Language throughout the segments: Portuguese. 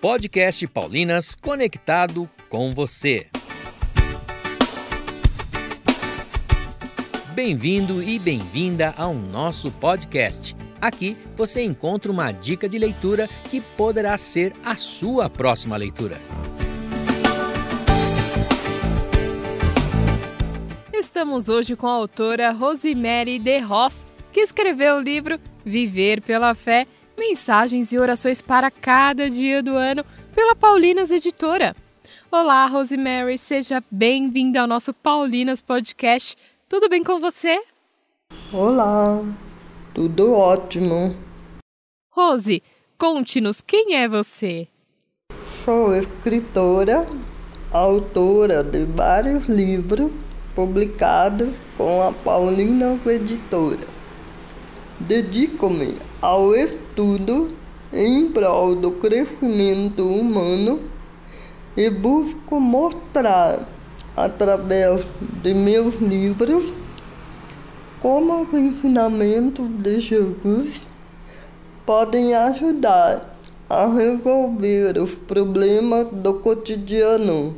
podcast Paulinas conectado com você. Bem-vindo e bem-vinda ao nosso podcast. Aqui você encontra uma dica de leitura que poderá ser a sua próxima leitura. Estamos hoje com a autora Rosemary de Ross, que escreveu o livro Viver pela Fé mensagens e orações para cada dia do ano pela Paulinas Editora. Olá, Rosemary, seja bem-vinda ao nosso Paulinas Podcast. Tudo bem com você? Olá, tudo ótimo. Rose, conte-nos quem é você. Sou escritora, autora de vários livros publicados com a Paulina Editora. Dedico-me ao estudo em prol do crescimento humano e busco mostrar, através de meus livros, como os ensinamentos de Jesus podem ajudar a resolver os problemas do cotidiano,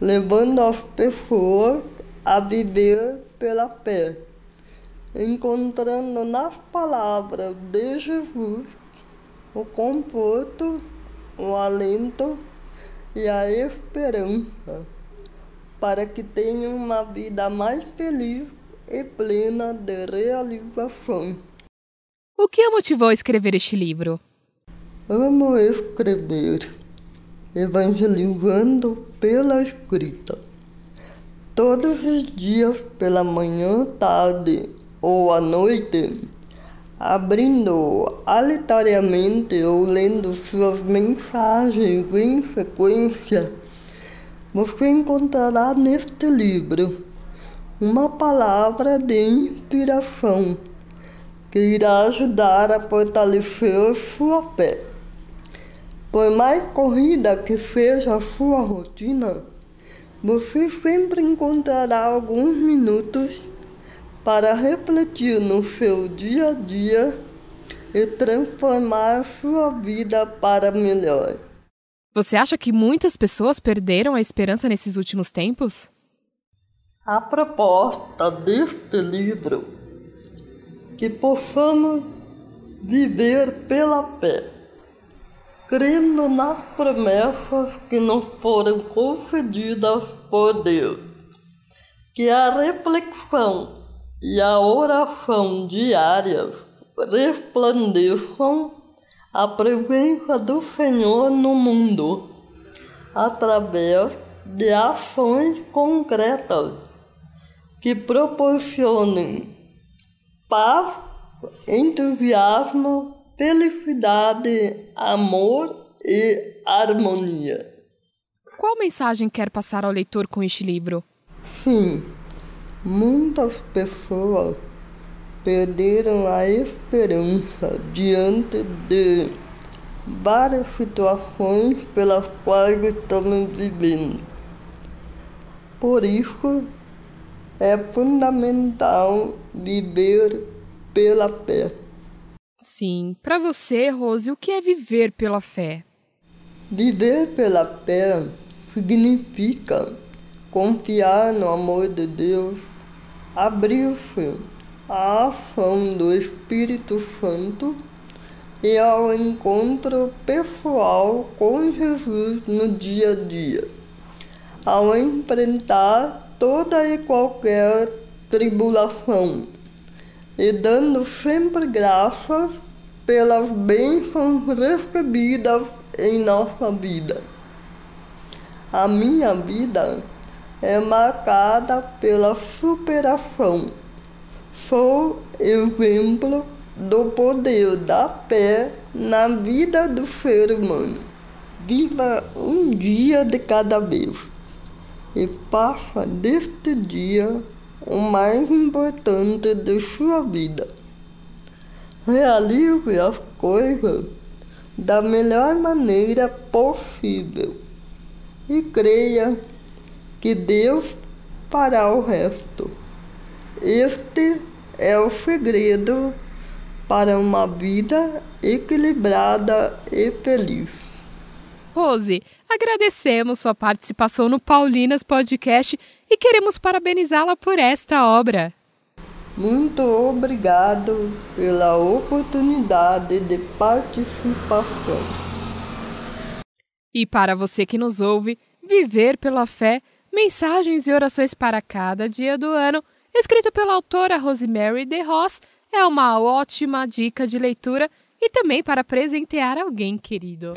levando as pessoas a viver pela fé encontrando nas palavras de Jesus o conforto, o alento e a esperança para que tenham uma vida mais feliz e plena de realização. O que a motivou a escrever este livro? Amo escrever, evangelizando pela escrita. Todos os dias, pela manhã, tarde ou à noite, abrindo aleatoriamente ou lendo suas mensagens em sequência, você encontrará neste livro uma palavra de inspiração que irá ajudar a fortalecer sua fé. Por mais corrida que seja a sua rotina, você sempre encontrará alguns minutos para refletir no seu dia a dia e transformar a sua vida para melhor. Você acha que muitas pessoas perderam a esperança nesses últimos tempos? A proposta deste livro que possamos viver pela fé, crendo nas promessas que nos foram concedidas por Deus, que a reflexão e a oração diária resplandeçam a presença do Senhor no mundo através de ações concretas que proporcionem paz, entusiasmo, felicidade, amor e harmonia. Qual mensagem quer passar ao leitor com este livro? Sim Muitas pessoas perderam a esperança diante de várias situações pelas quais estamos vivendo. Por isso, é fundamental viver pela fé. Sim, para você, Rose, o que é viver pela fé? Viver pela fé significa confiar no amor de Deus abriu-se à ação do Espírito Santo e ao encontro pessoal com Jesus no dia a dia, ao enfrentar toda e qualquer tribulação e dando sempre graças pelas bênçãos recebidas em nossa vida. A minha vida é marcada pela superação. Sou exemplo do poder da fé na vida do ser humano. Viva um dia de cada vez e faça deste dia o mais importante de sua vida. Realize as coisas da melhor maneira possível e creia que Deus fará o resto. Este é o segredo para uma vida equilibrada e feliz. Rose, agradecemos sua participação no Paulinas Podcast e queremos parabenizá-la por esta obra. Muito obrigado pela oportunidade de participação. E para você que nos ouve, Viver pela Fé, mensagens e orações para cada dia do ano, escrito pela autora Rosemary de Ross, é uma ótima dica de leitura e também para presentear alguém querido.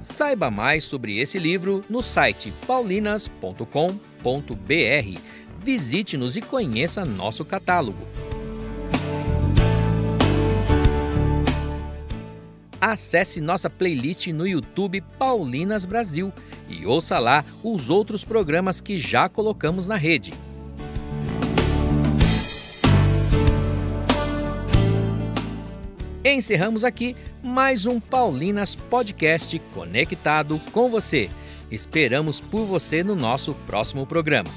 Saiba mais sobre esse livro no site paulinas.com.br. Visite-nos e conheça nosso catálogo. Acesse nossa playlist no YouTube Paulinas Brasil e ouça lá os outros programas que já colocamos na rede. Encerramos aqui mais um Paulinas Podcast conectado com você. Esperamos por você no nosso próximo programa.